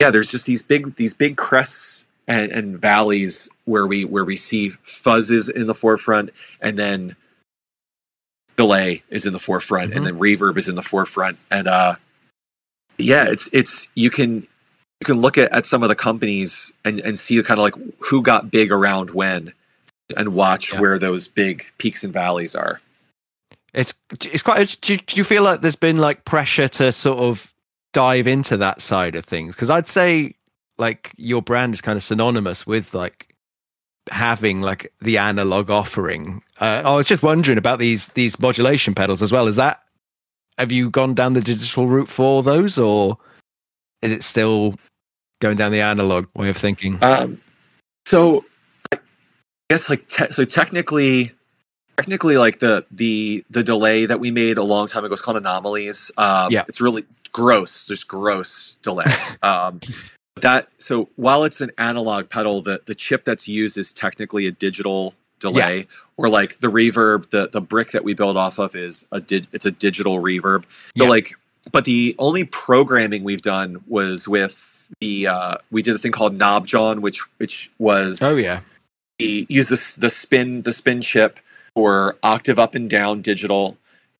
Yeah there's just these big these big crests and, and valleys where we where we see fuzzes in the forefront and then delay is in the forefront and then reverb is in the forefront. And uh yeah it's it's you can you can look at, at some of the companies and and see kind of like who got big around when and watch Yeah. where those big peaks and valleys are it's it's quite. Do you, do you feel like there's been like pressure to sort of dive into that side of things? Because I'd say like your brand is kind of synonymous with like having like the analog offering. Uh, I was just wondering about these these modulation pedals as well. Is that have you gone down the digital route for those, or is it still going down the analog way of thinking? Um, so I guess like te- so technically, technically like the the the delay that we made a long time ago is called anomalies. Um, Yeah. it's really gross. There's gross delay. um, that so while it's an analog pedal, the the chip that's used is technically a digital delay or like the reverb the the brick that we build off of is a di- it's a digital reverb so Yeah. like but the only programming we've done was with the uh we did a thing called knob john which which was Oh yeah. we use this the spin the spin chip for octave up and down digital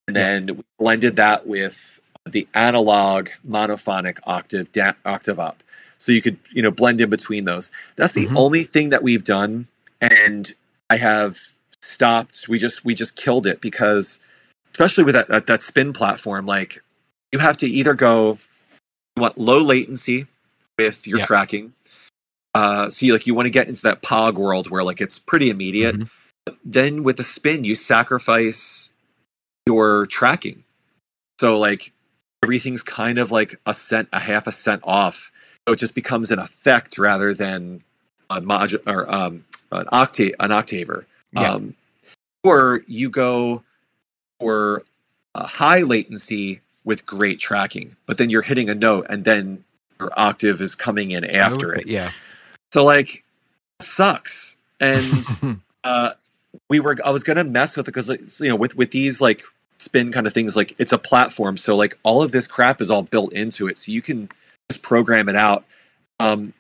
and Yeah. then we blended that with the analog monophonic octave da- octave up so you could you know blend in between those that's the Mhm. only thing that we've done and i have stopped we just we just killed it because especially with that that, that spin platform like you have to either go you want low latency with your Yeah. tracking uh, so you like you want to get into that pog world where like it's pretty immediate Mhm. then with the spin you sacrifice your tracking so like everything's kind of like a cent a half a cent off so it just becomes an effect rather than a module or um, an octave an octaver. Yeah. um, or you go for a high latency with great tracking but then you're hitting a note and then your octave is coming in after Okay, it. Yeah. so like sucks. And uh we were i was gonna mess with it because like, you know with with these like spin kind of things like it's a platform. So like all of this crap is all built into it. So you can just program it out. Um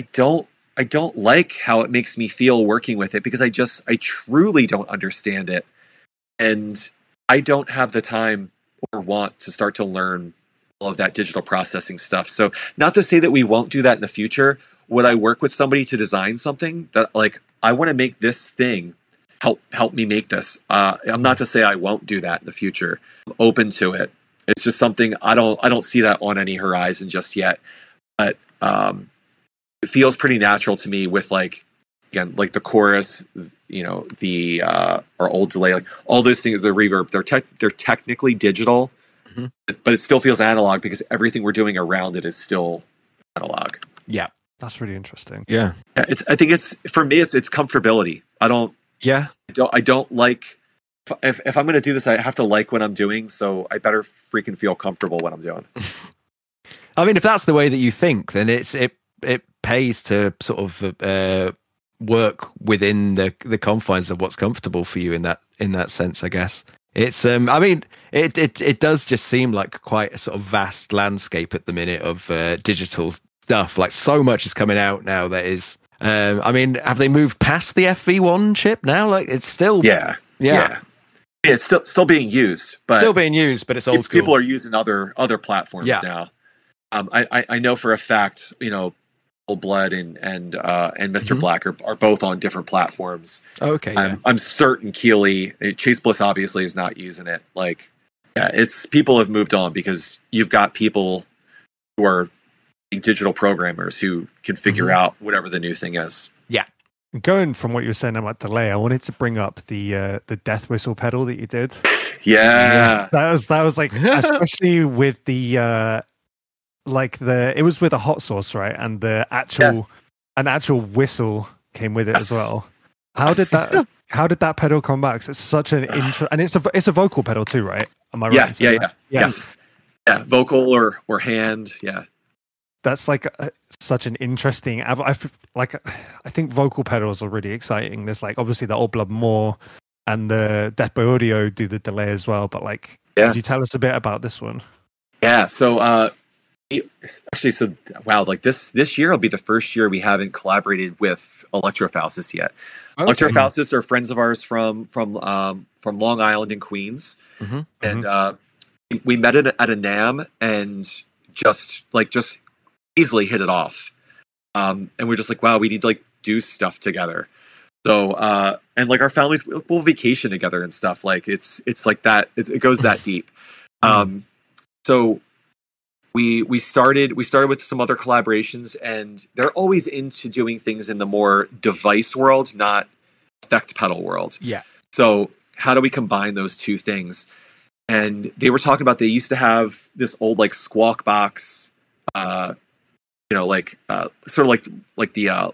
i don't i don't like how it makes me feel working with it because i just i truly don't understand it and i don't have the time or want to start to learn all of that digital processing stuff so not to say that we won't do that in the future would I work with somebody to design something that like I want to make this thing help help me make this. Uh, I'm not to say I won't do that in the future. I'm open to it. It's just something I don't I don't see that on any horizon just yet. But um, it feels pretty natural to me with like again like the chorus, you know, the uh, our old delay, like all those things. The reverb, they're tech they're technically digital, Mhm. but it still feels analog because everything we're doing around it is still analog. yeah. That's really interesting. Yeah. Yeah, it's. I think it's for me. It's it's comfortability. I don't. Yeah. I don't. I don't like. If if I'm going to do this, I have to like what I'm doing. So I better freaking feel comfortable what I'm doing. I mean, if that's the way that you think, then it's it it pays to sort of uh, work within the the confines of what's comfortable for you in that in that sense. I guess it's. Um, I mean, it it it does just seem like quite a sort of vast landscape at the minute of uh, digital stuff. Like so much is coming out now that is. Um, I mean, have they moved past the FV1 chip now? Like it's still Yeah, yeah, yeah. It's still still being used, but still being used, but it's old school. people are using other other platforms Yeah. now. Um, I, I I know for a fact, you know, Blood and and uh, and mister Mhm. Black are, are both on different platforms. okay, yeah. I'm, I'm certain Keeley, Chase Bliss obviously is not using it. Like, yeah, it's people have moved on because you've got people who are digital programmers who can figure Mhm. out whatever the new thing is. Yeah. Going from what you were saying about delay, I wanted to bring up the uh, the death whistle pedal that you did. Yeah. That was that was like especially with the uh like the it was with a hot sauce, right? And the actual an actual whistle came with it as well. How did that how did that pedal come back? 'Cause it's such an intro and it's a it's a vocal pedal too, right? Am I right? Yeah, yeah, yeah. Yes. Yeah, vocal or or hand. Yeah. That's like a, such an interesting. I've like. I think vocal pedals are really exciting. There's like obviously the old blood more, and the Death by Audio do the delay as well. But like, Yeah. could you tell us a bit about this one? Yeah. So uh actually so wow, like this this year will be the first year we haven't collaborated with Electrofaustus yet. Okay. Electrofaustus are friends of ours from from um from Long Island and Queens. Mhm. and uh, we met it at a NAMM and just like just easily hit it off. Um, and we're just like, wow, we need to like do stuff together. So uh, and like our families we'll vacation together and stuff. Like it's it's like that. It, it goes that deep. Um, so we we started we started with some other collaborations, and they're always into doing things in the more device world, not effect pedal world. Yeah. So how do we combine those two things? And they were talking about they used to have this old like squawk box, uh, you know, like uh, sort of like like the uh, I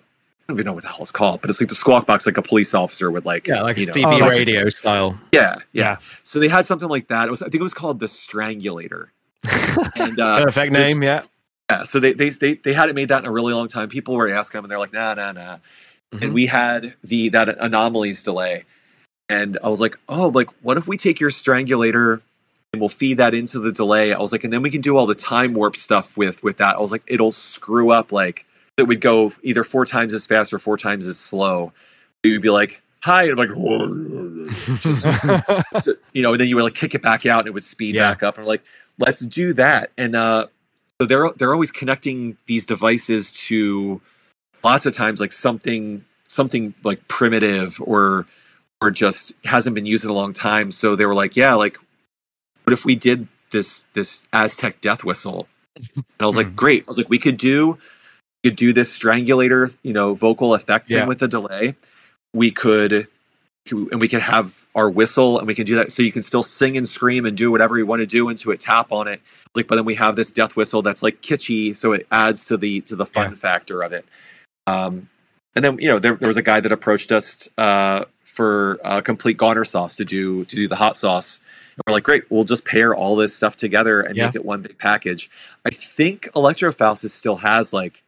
don't even know what the hell it's called, but it's like the squawk box, like a police officer would like, Yeah, like you know, CB Oh, radio style. yeah, yeah, Yeah. So they had something like that. It was I think it was called the Strangulator, and uh, Perfect this- name, yeah. yeah, so they, they they they hadn't made that in a really long time. People were asking them, and they're like, nah, nah, nah. Mhm. and we had the that anomalies delay, and I was like, oh, like what if we take your strangulator and we'll feed that into the delay? I was like, and then we can do all the time warp stuff with with that. I was like, it'll screw up like it would go either four times as fast or four times as slow. It would be like, hi, and I'm like, just so- you know, and then you would like kick it back out and it would speed Yeah. back up. And we're like, let's do that. And uh, so they're they're always connecting these devices to lots of times like something something like primitive or or just hasn't been used in a long time. So they were like, yeah, like what if we did this this Aztec death whistle? And I was like, Hmm. great. I was like, we could do we could do this strangulator, you know, vocal effect Yeah. thing with the delay. We could and we can have our whistle and we can do that. So you can still sing and scream and do whatever you want to do into it tap on it. Like but then we have this death whistle that's like kitschy so it adds to the to the fun Yeah. factor of it. Um and then you know there, there was a guy that approached us uh for uh, complete goner sauce to do to do the hot sauce. And we're like great we'll just pair all this stuff together and Yeah. make it one big package. I think electrofaustus still has like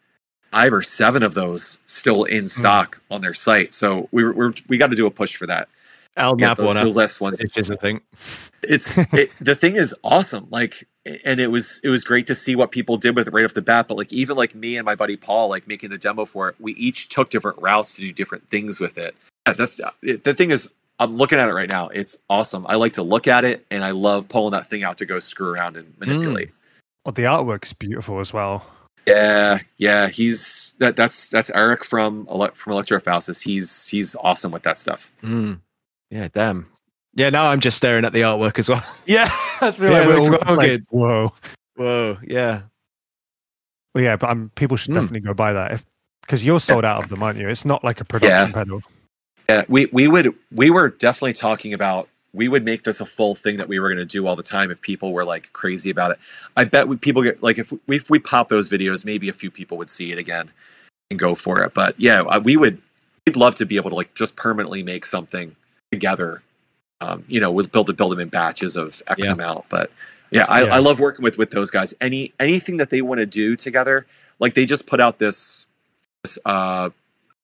five or seven of those still in hmm. stock on their site. So we were, we're we got to do a push for that. I'll yeah, nab those, one up. those last ones. Which is a thing. it's it, the thing is awesome like and it was it was great to see what people did with it right off the bat but like even like me and my buddy paul like making the demo for it we each took different routes to do different things with it. Yeah, the, it- the thing is i'm looking at it right now. It's awesome. I like to look at it and i love pulling that thing out to go screw around and manipulate. Hmm. Well, the artwork's beautiful as well. Yeah yeah he's that that's that's eric from Ele- from electrofaustus he's he's awesome with that stuff Mm. Yeah, damn. Yeah, now I'm just staring at the artwork as well. Yeah, that's Yeah, it looks well like, good. Whoa. Whoa, yeah. Well, yeah, but um, people should Mm. definitely go buy that if because you're sold out of them, aren't you? It's not like a production pedal. Yeah, we we would we were definitely talking about we would make this a full thing that we were going to do all the time if people were like crazy about it. I bet we, people get like if we if we pop those videos, maybe a few people would see it again and go for it. But yeah, we would we'd love to be able to like just permanently make something together. Um, you know, we'll build build them in batches of X Yeah. amount. But yeah, I, Yeah. I love working with with those guys. Any anything that they want to do together, like they just put out this this uh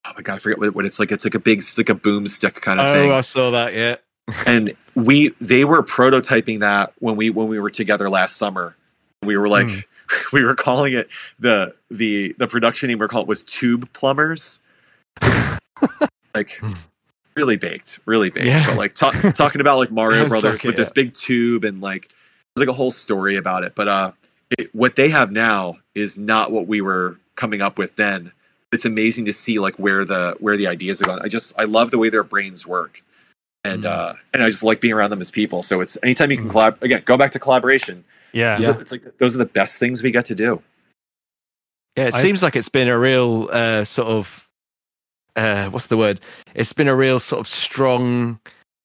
oh my god, I forget what, what it's like. It's like a big it's like a boomstick kind of Oh, thing I saw that. Yeah. And we they were prototyping that when we when we were together last summer. We were like Mm. we were calling it the the the production name we calling it was tube plumbers. Like really baked really baked. Yeah. but like ta- talking about like mario brothers like with it, this yeah. big tube and like there's like a whole story about it. But uh it, what they have now is not what we were coming up with then. It's amazing to see like where the where the ideas are going. I just i love the way their brains work and Mm. uh and i just like being around them as people so it's anytime you can Mm. collab again go back to collaboration Yeah. Those are- it's like those are the best things we get to do Yeah, it I- seems like it's been a real uh, sort of uh, what's the word? It's been a real sort of strong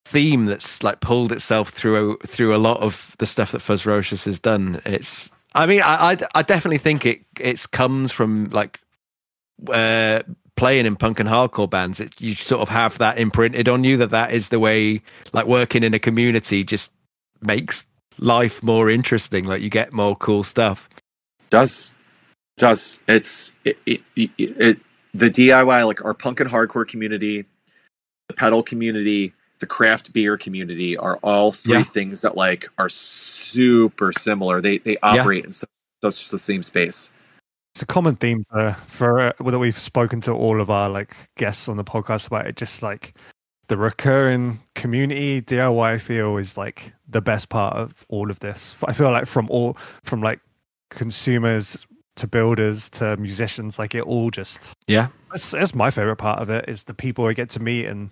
theme that's like pulled itself through through a lot of the stuff that Fuzzrocious has done. It's, I mean, I, I I definitely think it it's comes from like uh, playing in punk and hardcore bands. It, you sort of have that imprinted on you that that is the way like working in a community just makes life more interesting. Like you get more cool stuff. does does it's it, it, it, the diy like our punk and hardcore community the pedal community the craft beer community are all three Yeah. things that like are super similar they they operate in such, such the same space It's a common theme for for uh, that we've spoken to all of our like guests on the podcast about it. Just like the recurring community DIY, I feel is like the best part of all of this. I feel like from all from like consumers to builders to musicians, like it all just Yeah. that's, that's my favorite part of it is the people I get to meet and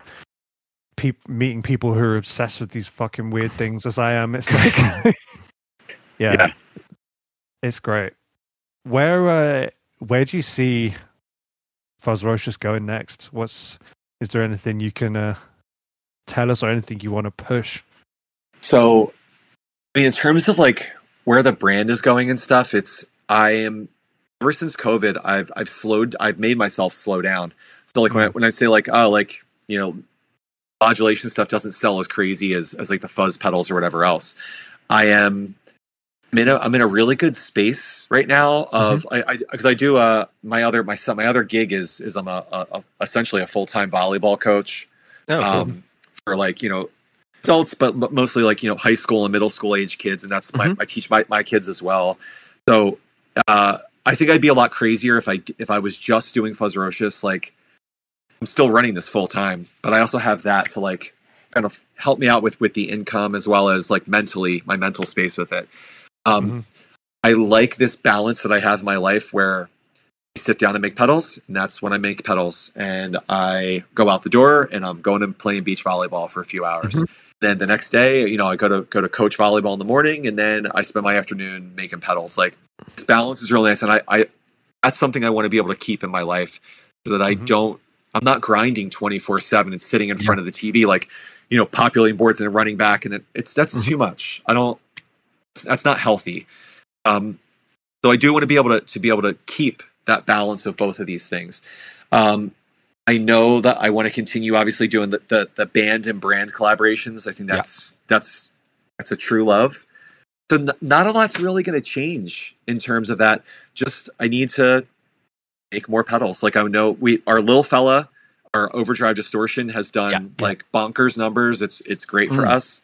peop meeting people who are obsessed with these fucking weird things as I am. It's like, yeah, Yeah. it's great. Where uh, where do you see Fuzzrocious going next? What's is there anything you can uh, tell us or anything you want to push? So, I mean, in terms of like where the brand is going and stuff, it's I am ever since COVID, I've I've slowed, I've made myself slow down. So like when I, when I say like oh like you know modulation stuff doesn't sell as crazy as as like the fuzz pedals or whatever else, I am I'm in a I'm in a really good space right now. Of I because I, do uh my other my son my other gig is is I'm a, a, a essentially a full time volleyball coach. Oh, cool. um, for like you know adults, but, but mostly like you know high school and middle school age kids, and that's my Mhm. I teach my my kids as well. So uh, I think I'd be a lot crazier if I if I was just doing Fuzzrocious. Like I'm still running this full time, but I also have that to like kind of help me out with with the income as well as like mentally my mental space with it. Um, Mhm. I like this balance that I have in my life where I sit down and make pedals, and that's when I make pedals. And I go out the door and I'm going and playing beach volleyball for a few hours. Mhm. Then the next day, you know, I go to go to coach volleyball in the morning, and then I spend my afternoon making pedals. Like this balance is really nice, and I, I that's something I want to be able to keep in my life, so that I Mhm. don't. I'm not grinding 24 seven and sitting in Yeah. front of the TV like, you know, populating boards and running back, and it, it's that's Mhm. too much. I don't. That's not healthy. Um, so I do want to be able to to be able to keep that balance of both of these things. Um, I know that I want to continue obviously doing the, the the band and brand collaborations. I think that's that's that's a true love. So n- not a lot's really going to change in terms of that. Just I need to make more pedals. Like I know we our little fella, our overdrive distortion has done Yeah, yeah. like bonkers numbers. It's it's great for Mm. us,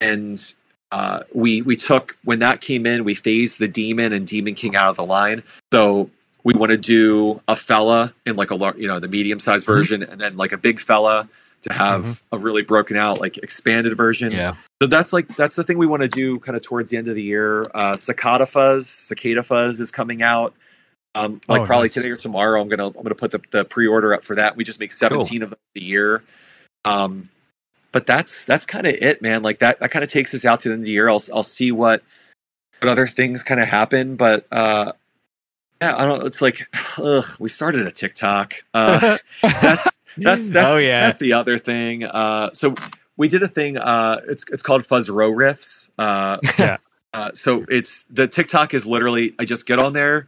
and uh, we we took when that came in, we phased the demon and demon king out of the line. So we want to do a fella in like a lar- you know the medium sized Mhm. version, and then like a big fella to have a really broken out like expanded version. yeah. So that's like that's the thing we want to do kind of towards the end of the year. Uh, Cicada Fuzz, Cicada Fuzz is coming out. Um, like Oh, probably nice. today or tomorrow. I'm gonna I'm gonna put the, the pre order up for that. We just make 17 of them a year. Um, but that's that's kind of it, man. Like that that kind of takes us out to the end of the year. I'll I'll see what what other things kind of happen, but uh, yeah, I don't. It's like ugh, we started a TikTok. Uh, that's that's that's Oh, yeah. that's the other thing. Uh, so we did a thing. Uh, it's it's called Fuzz Row Riffs. Uh, Yeah. uh, so it's the TikTok is literally I just get on there.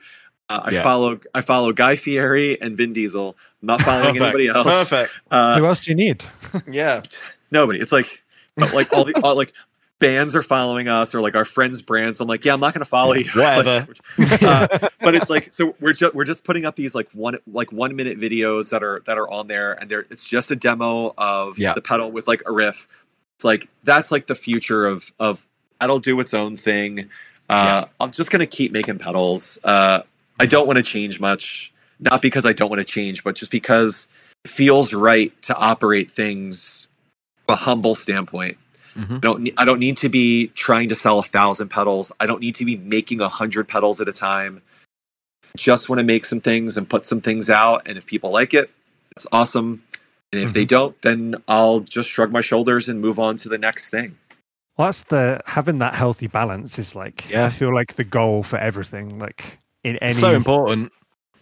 Uh, I Yeah. follow I follow Guy Fieri and Vin Diesel. I'm not following anybody else. Perfect. Uh, Who else do you need? Yeah. nobody. It's like but like all the all, like bands are following us or like our friends' brands. I'm like, yeah, I'm not going to follow you. Whatever. Like, uh, but it's like so we're just we're just putting up these like one like one minute videos that are that are on there and they're it's just a demo of Yeah. the pedal with like a riff it's like that's like the future of of it'll do its own thing uh i'm just gonna keep making pedals uh i don't want to change much not because i don't want to change but just because it feels right to operate things from a humble standpoint Mhm. I don't I don't need to be trying to sell a thousand pedals. I don't need to be making a hundred pedals at a time. Just want to make some things and put some things out, and if people like it, that's awesome. And if they don't, then I'll just shrug my shoulders and move on to the next thing. Well, that's the having that healthy balance is like Yeah. I feel like the goal for everything. Like in any so important.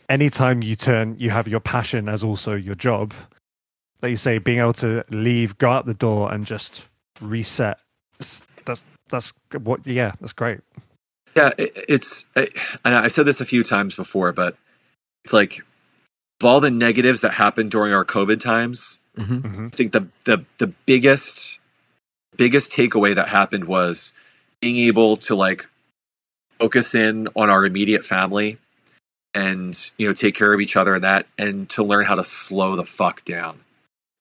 anytime you turn you have your passion as also your job. Like you say, being able to leave, go out the door, and just reset. That's that's, that's what. Yeah, that's great. Yeah, it, it's. I, and I said this a few times before, but it's like of all the negatives that happened during our COVID times, Mhm. hmm I think the the the biggest biggest takeaway that happened was being able to like focus in on our immediate family and you know take care of each other and that and to learn how to slow the fuck down.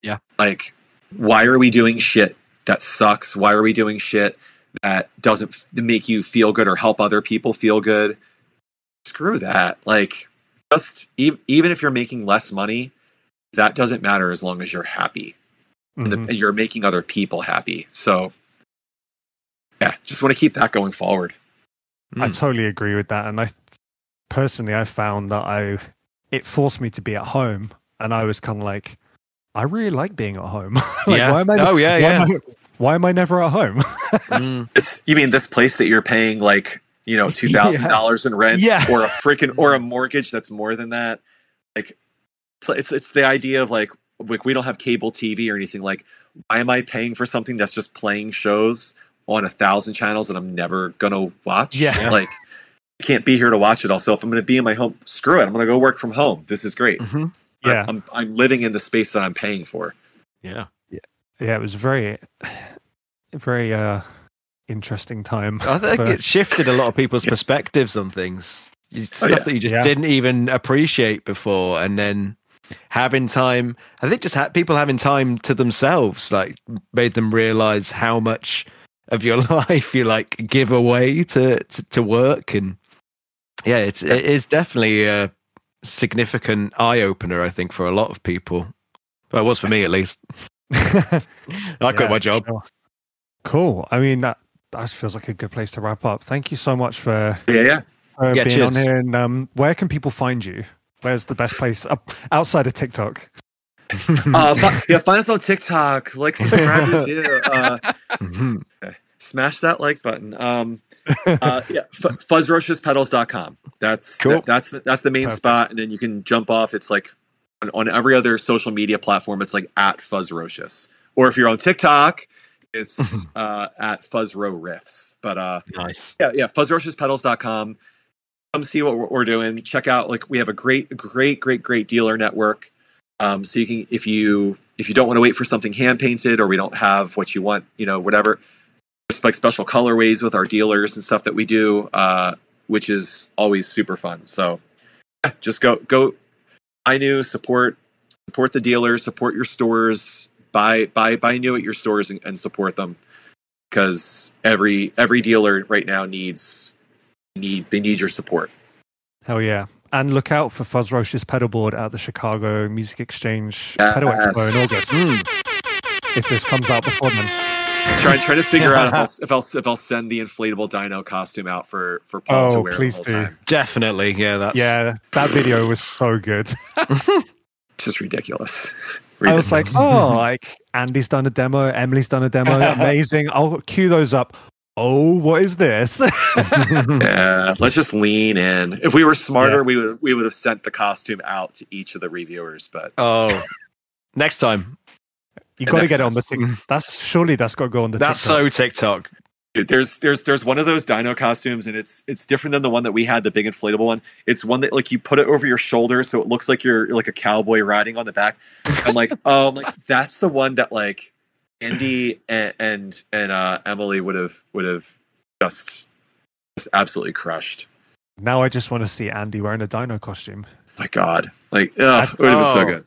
Yeah. Like why are we doing shit that sucks? Why are we doing shit that doesn't f- make you feel good or help other people feel good? Screw that. Like just ev- even if you're making less money, that doesn't matter as long as you're happy and, the, Mhm. and you're making other people happy. So, yeah, just want to keep that going forward. I Mm. totally agree with that. And I personally, I found that I it forced me to be at home, and I was kind of like, I really like being at home. like, yeah. why am I? oh yeah, why, yeah. Am I, why am I never at home? Mm. This, you mean this place that you're paying like you know two thousand dollars in rent, Yeah. or a freaking or a mortgage that's more than that? Like, it's it's, it's the idea of like like we don't have cable TV or anything. Like, why am I paying for something that's just playing shows on a thousand channels that I'm never gonna watch? Yeah. like. I can't be here to watch it all. So if I'm going to be in my home, screw it. I'm going to go work from home. This is great. Mhm. Yeah, I'm I'm living in the space that I'm paying for. Yeah. yeah. Yeah. It was very, very uh interesting time. I think for- it shifted a lot of people's perspectives on things. You- Stuff yeah. that you just Yeah. didn't even appreciate before, and then having time. I think just ha- people having time to themselves, like made them realize how much of your life you like give away to to, to work, and yeah, it's it is definitely a significant eye opener. I think for a lot of people. Well, it was for me at least. I quit Yeah, my job. sure. Cool. I mean, that that feels like a good place to wrap up. Thank you so much for, Yeah, yeah. for Yeah, being on here. And um, where can people find you? Where's the best place up, outside of TikTok? Uh, fi- yeah, find us on TikTok. Like, subscribe, review. Uh, Mhm. smash that like button. Um, uh, yeah, f- fuzzrociouspedals.com. That's Cool. that's the, that's the main Perfect. spot, and then you can jump off. It's like on, on every other social media platform. It's like at fuzzrocious, or if you're on TikTok, it's uh, at fuzzro riffs. But uh, Nice. yeah, yeah, fuzzrociouspedals.com. Come see what we're, we're doing. Check out like we have a great, great, great, great dealer network. Um, so you can if you if you don't want to wait for something hand painted or we don't have what you want, you know, whatever. Like special colorways with our dealers and stuff that we do, uh, which is always super fun. So yeah, just go go. I knew support support the dealers, support your stores, buy buy buy new at your stores and, and support them because every every dealer right now needs need they need your support. Hell yeah. And look out for Fuzzrocious pedalboard at the Chicago Music Exchange Pedal Expo in August. Mm. If this comes out before then. Trying trying to figure out if I'll, if I'll if I'll send the inflatable dino costume out for for Paul to Oh, wear please the whole do. time. Definitely, yeah. That's Yeah, that video was so good. It's just ridiculous. I was like, oh, like Andy's done a demo, Emily's done a demo, amazing. I'll cue those up. Oh, what is this? yeah, let's just lean in. If we were smarter, Yeah. we would we would have sent the costume out to each of the reviewers. But oh, next time. You got to get it on the. TikTok. That's surely that's got to go on the That's TikTok. so TikTok. dude, there's there's there's one of those dino costumes, and it's it's different than the one that we had, the big inflatable one. It's one that like you put it over your shoulder, so it looks like you're like a cowboy riding on the back. I'm like, oh, I'm like that's the one that like Andy and and, and uh, Emily would have would have just just absolutely crushed. Now I just want to see Andy wearing a dino costume. My God, like, ugh, it would have been so Oh. good.